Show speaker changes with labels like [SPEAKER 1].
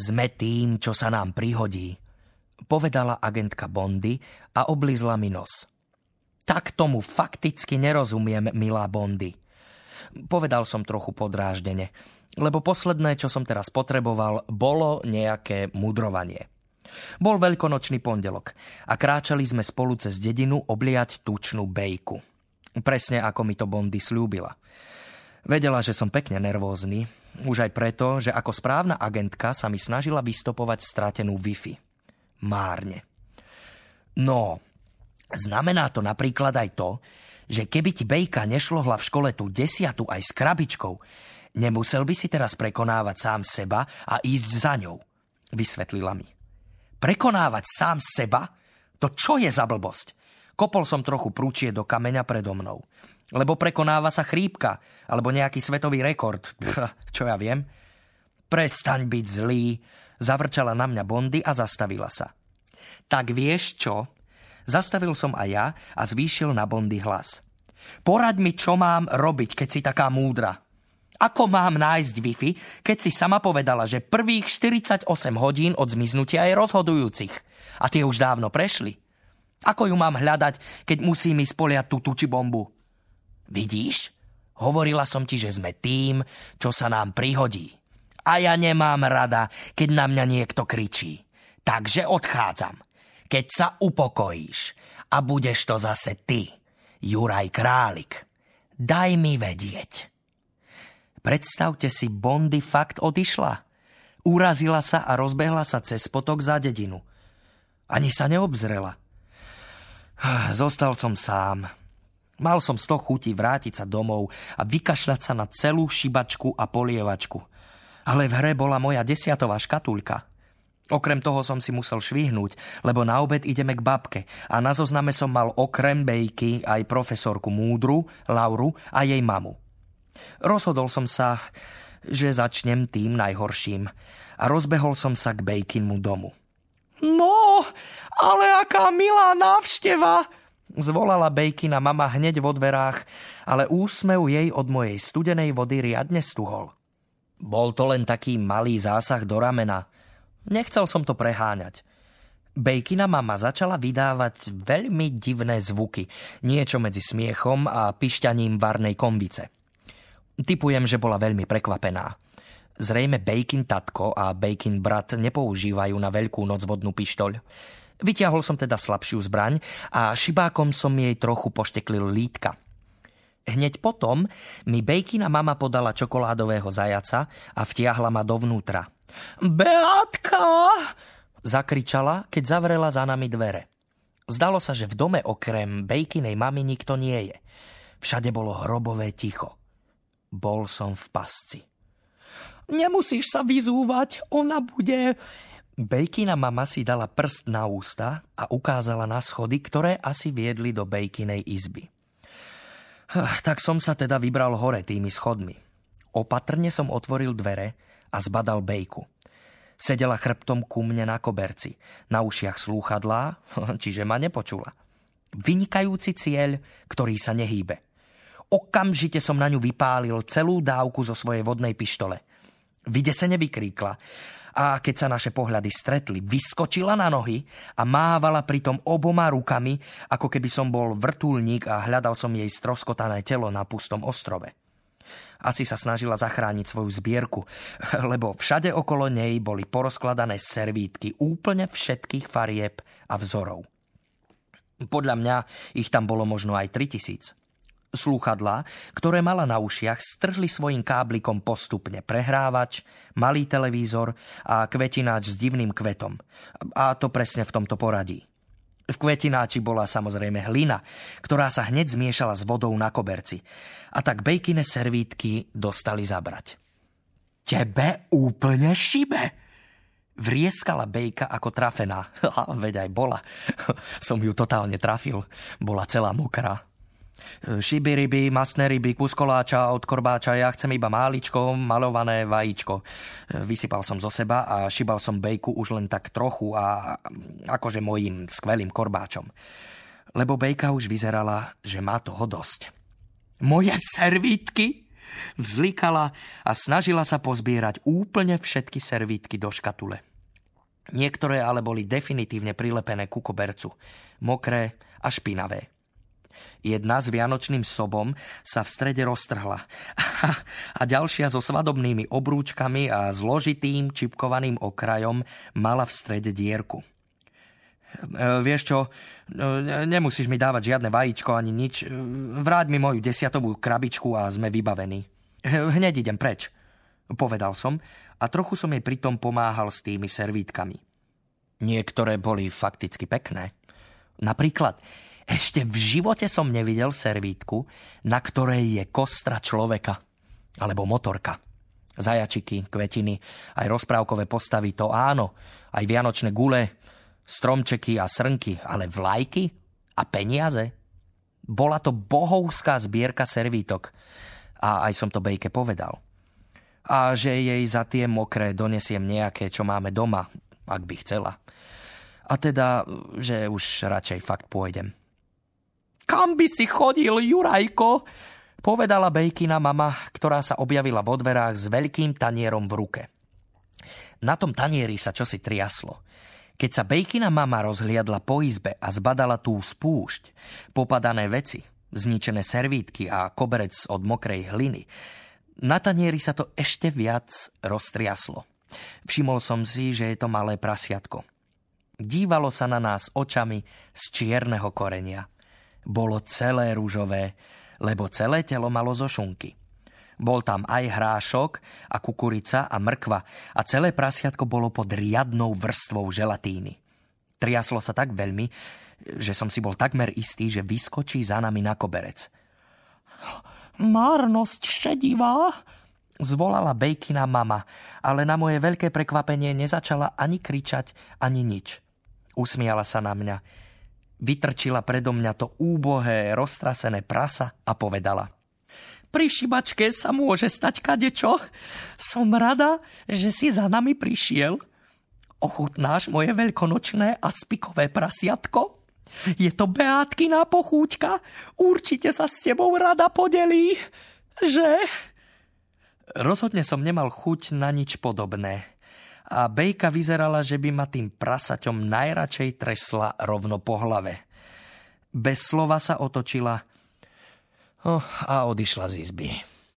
[SPEAKER 1] Sme tým, čo sa nám prihodí, povedala agentka Bondy a oblizla mi nos. Tak tomu fakticky nerozumiem, milá Bondy. Povedal som trochu podráždene, lebo posledné, čo som teraz potreboval, bolo nejaké mudrovanie. Bol veľkonočný pondelok a kráčali sme spolu cez dedinu obliať tučnú bejku. Presne ako mi to Bondy slúbila. Vedela, že som pekne nervózny, už aj preto, že ako správna agentka sa mi snažila vystopovať stratenú Wi-Fi. Márne. No, znamená to napríklad aj to, že keby ti Bejka nešlohla v škole tú desiatu aj s krabičkou, nemusel by si teraz prekonávať sám seba a ísť za ňou, vysvetlila mi. Prekonávať sám seba? To čo je za blbosť? Kopol som trochu prúčie do kameňa predo mnou. Lebo prekonáva sa chrípka, alebo nejaký svetový rekord. čo ja viem? Prestaň byť zlý, zavrčala na mňa Bondy a zastavila sa. Tak vieš čo? Zastavil som aj ja a zvýšil na Bondy hlas. Poraď mi, čo mám robiť, keď si taká múdra. Ako mám nájsť Wi-Fi, keď si sama povedala, že prvých 48 hodín od zmiznutia je rozhodujúcich? A tie už dávno prešli. Ako ju mám hľadať, keď musím ísť poliať tú tuči bombu? Vidíš? Hovorila som ti, že sme tým, čo sa nám prihodí. A ja nemám rada, keď na mňa niekto kričí. Takže odchádzam. Keď sa upokojíš a budeš to zase ty, Juraj Králik, daj mi vedieť. Predstavte si, Bondy fakt odišla. Urazila sa a rozbehla sa cez potok za dedinu. Ani sa neobzrela. Zostal som sám. Mal som sto chuti vrátiť sa domov a vykašľať sa na celú šibačku a polievačku. Ale v hre bola moja desiatová škatulka. Okrem toho som si musel švihnúť, lebo na obed ideme k babke a na zozname som mal okrem Bejky aj profesorku Múdru, Lauru a jej mamu. Rozhodol som sa, že začnem tým najhorším a rozbehol som sa k Bejkinmu domu. No, ale aká milá návšteva! Zvolala Bejkina mama hneď vo dverách, ale úsmev jej od mojej studenej vody riadne stuhol. Bol to len taký malý zásah do ramena. Nechcel som to preháňať. Bejkina mama začala vydávať veľmi divné zvuky, niečo medzi smiechom a pišťaním varnej kombice. Typujem, že bola veľmi prekvapená. Zrejme Bacon tatko a Bacon brat nepoužívajú na veľkú noc vodnú pištoľ. Vytiahol som teda slabšiu zbraň a šibákom som jej trochu pošteklil lítka. Hneď potom mi Bejkina mama podala čokoládového zajaca a vtiahla ma dovnútra. Beatka! Zakričala, keď zavrela za nami dvere. Zdalo sa, že v dome okrem Bejkinej mamy nikto nie je. Všade bolo hrobové ticho. Bol som v pasci. Nemusíš sa vyzúvať, ona bude... Bejkina mama si dala prst na ústa a ukázala na schody, ktoré asi viedli do Bejkinej izby. Tak som sa teda vybral hore tými schodmi. Opatrne som otvoril dvere a zbadal Bejku. Sedela chrbtom ku mne na koberci, na ušiach slúchadlá, čiže ma nepočula. Vynikajúci cieľ, ktorý sa nehýbe. Okamžite som na ňu vypálil celú dávku zo svojej vodnej pištole. Vydesene vykríkla a keď sa naše pohľady stretli, vyskočila na nohy a mávala pritom oboma rukami, ako keby som bol vrtulník a hľadal som jej stroskotané telo na pustom ostrove. Asi sa snažila zachrániť svoju zbierku, lebo všade okolo nej boli porozkladané servítky úplne všetkých farieb a vzorov. Podľa mňa ich tam bolo možno aj 3000. Slúchadlá, ktoré mala na ušiach, strhli svojim káblikom postupne prehrávač, malý televízor a kvetináč s divným kvetom. A to presne v tomto poradí. V kvetináči bola samozrejme hlina, ktorá sa hneď zmiešala s vodou na koberci. A tak bejkine servítky dostali zabrať. Tebe úplne šibe, Vrieskala bejka ako trafená. A veď aj bola. Som ju totálne trafil. Bola celá mokrá. Šiby ryby, masné ryby, kus koláča od korbáča, ja chcem iba máličko, malované vajíčko. Vysypal som zo seba a šibal som bejku už len tak trochu a akože mojim skvelým korbáčom. Lebo bejka už vyzerala, že má toho dosť. Moje servítky? Vzlikala a snažila sa pozbierať úplne všetky servítky do škatule. Niektoré ale boli definitívne prilepené ku kobercu. Mokré a špinavé. Jedna s vianočným sobom sa v strede roztrhla a ďalšia so svadobnými obrúčkami a zložitým čipkovaným okrajom mala v strede dierku. E, vieš čo, e, nemusíš mi dávať žiadne vajíčko ani nič. E, vráť mi moju desiatovú krabičku a sme vybavení. Hneď idem preč, povedal som a trochu som jej pritom pomáhal s tými servítkami. Niektoré boli fakticky pekné. Napríklad, ešte v živote som nevidel servítku, na ktorej je kostra človeka. Alebo motorka. Zajačiky, kvetiny, aj rozprávkové postavy, to áno. Aj vianočné gule, stromčeky a srnky, ale vlajky a peniaze? Bola to bohovská zbierka servítok. A aj som to Bejke povedal. A že jej za tie mokré donesiem nejaké, čo máme doma, ak by chcela. A teda, že už radšej fakt pôjdem. Kam by si chodil, Jurajko? Povedala Bejkina mama, ktorá sa objavila vo dverách s veľkým tanierom v ruke. Na tom tanieri sa čosi triaslo. Keď sa Bejkina mama rozhliadla po izbe a zbadala tú spúšť, popadané veci, zničené servítky a koberec od mokrej hliny. Na tanieri sa to ešte viac roztriaslo. Všimol som si, že je to malé prasiatko. Dívalo sa na nás očami z čierneho korenia. Bolo celé rúžové, lebo celé telo malo zo šunky. Bol tam aj hrášok a kukurica a mrkva a celé prasiatko bolo pod riadnou vrstvou želatíny. Triaslo sa tak veľmi, že som si bol takmer istý, že vyskočí za nami na koberec. Márnosť šedivá, zvolala Bejkina mama, ale na moje veľké prekvapenie nezačala ani kričať, ani nič. Usmiala sa na mňa. Vytrčila predo mňa to úbohé, roztrasené prasa a povedala. Pri šibačke sa môže stať kadečo. Som rada, že si za nami prišiel. Ochutnáš moje veľkonočné a spikové prasiatko? Je to Beátkina pochúťka. Určite sa s tebou rada podelí. Že? Rozhodne som nemal chuť na nič podobné. A Bejka vyzerala, že by ma tým prasaťom najradšej tresla rovno po hlave. Bez slova sa otočila oh, a odišla z izby.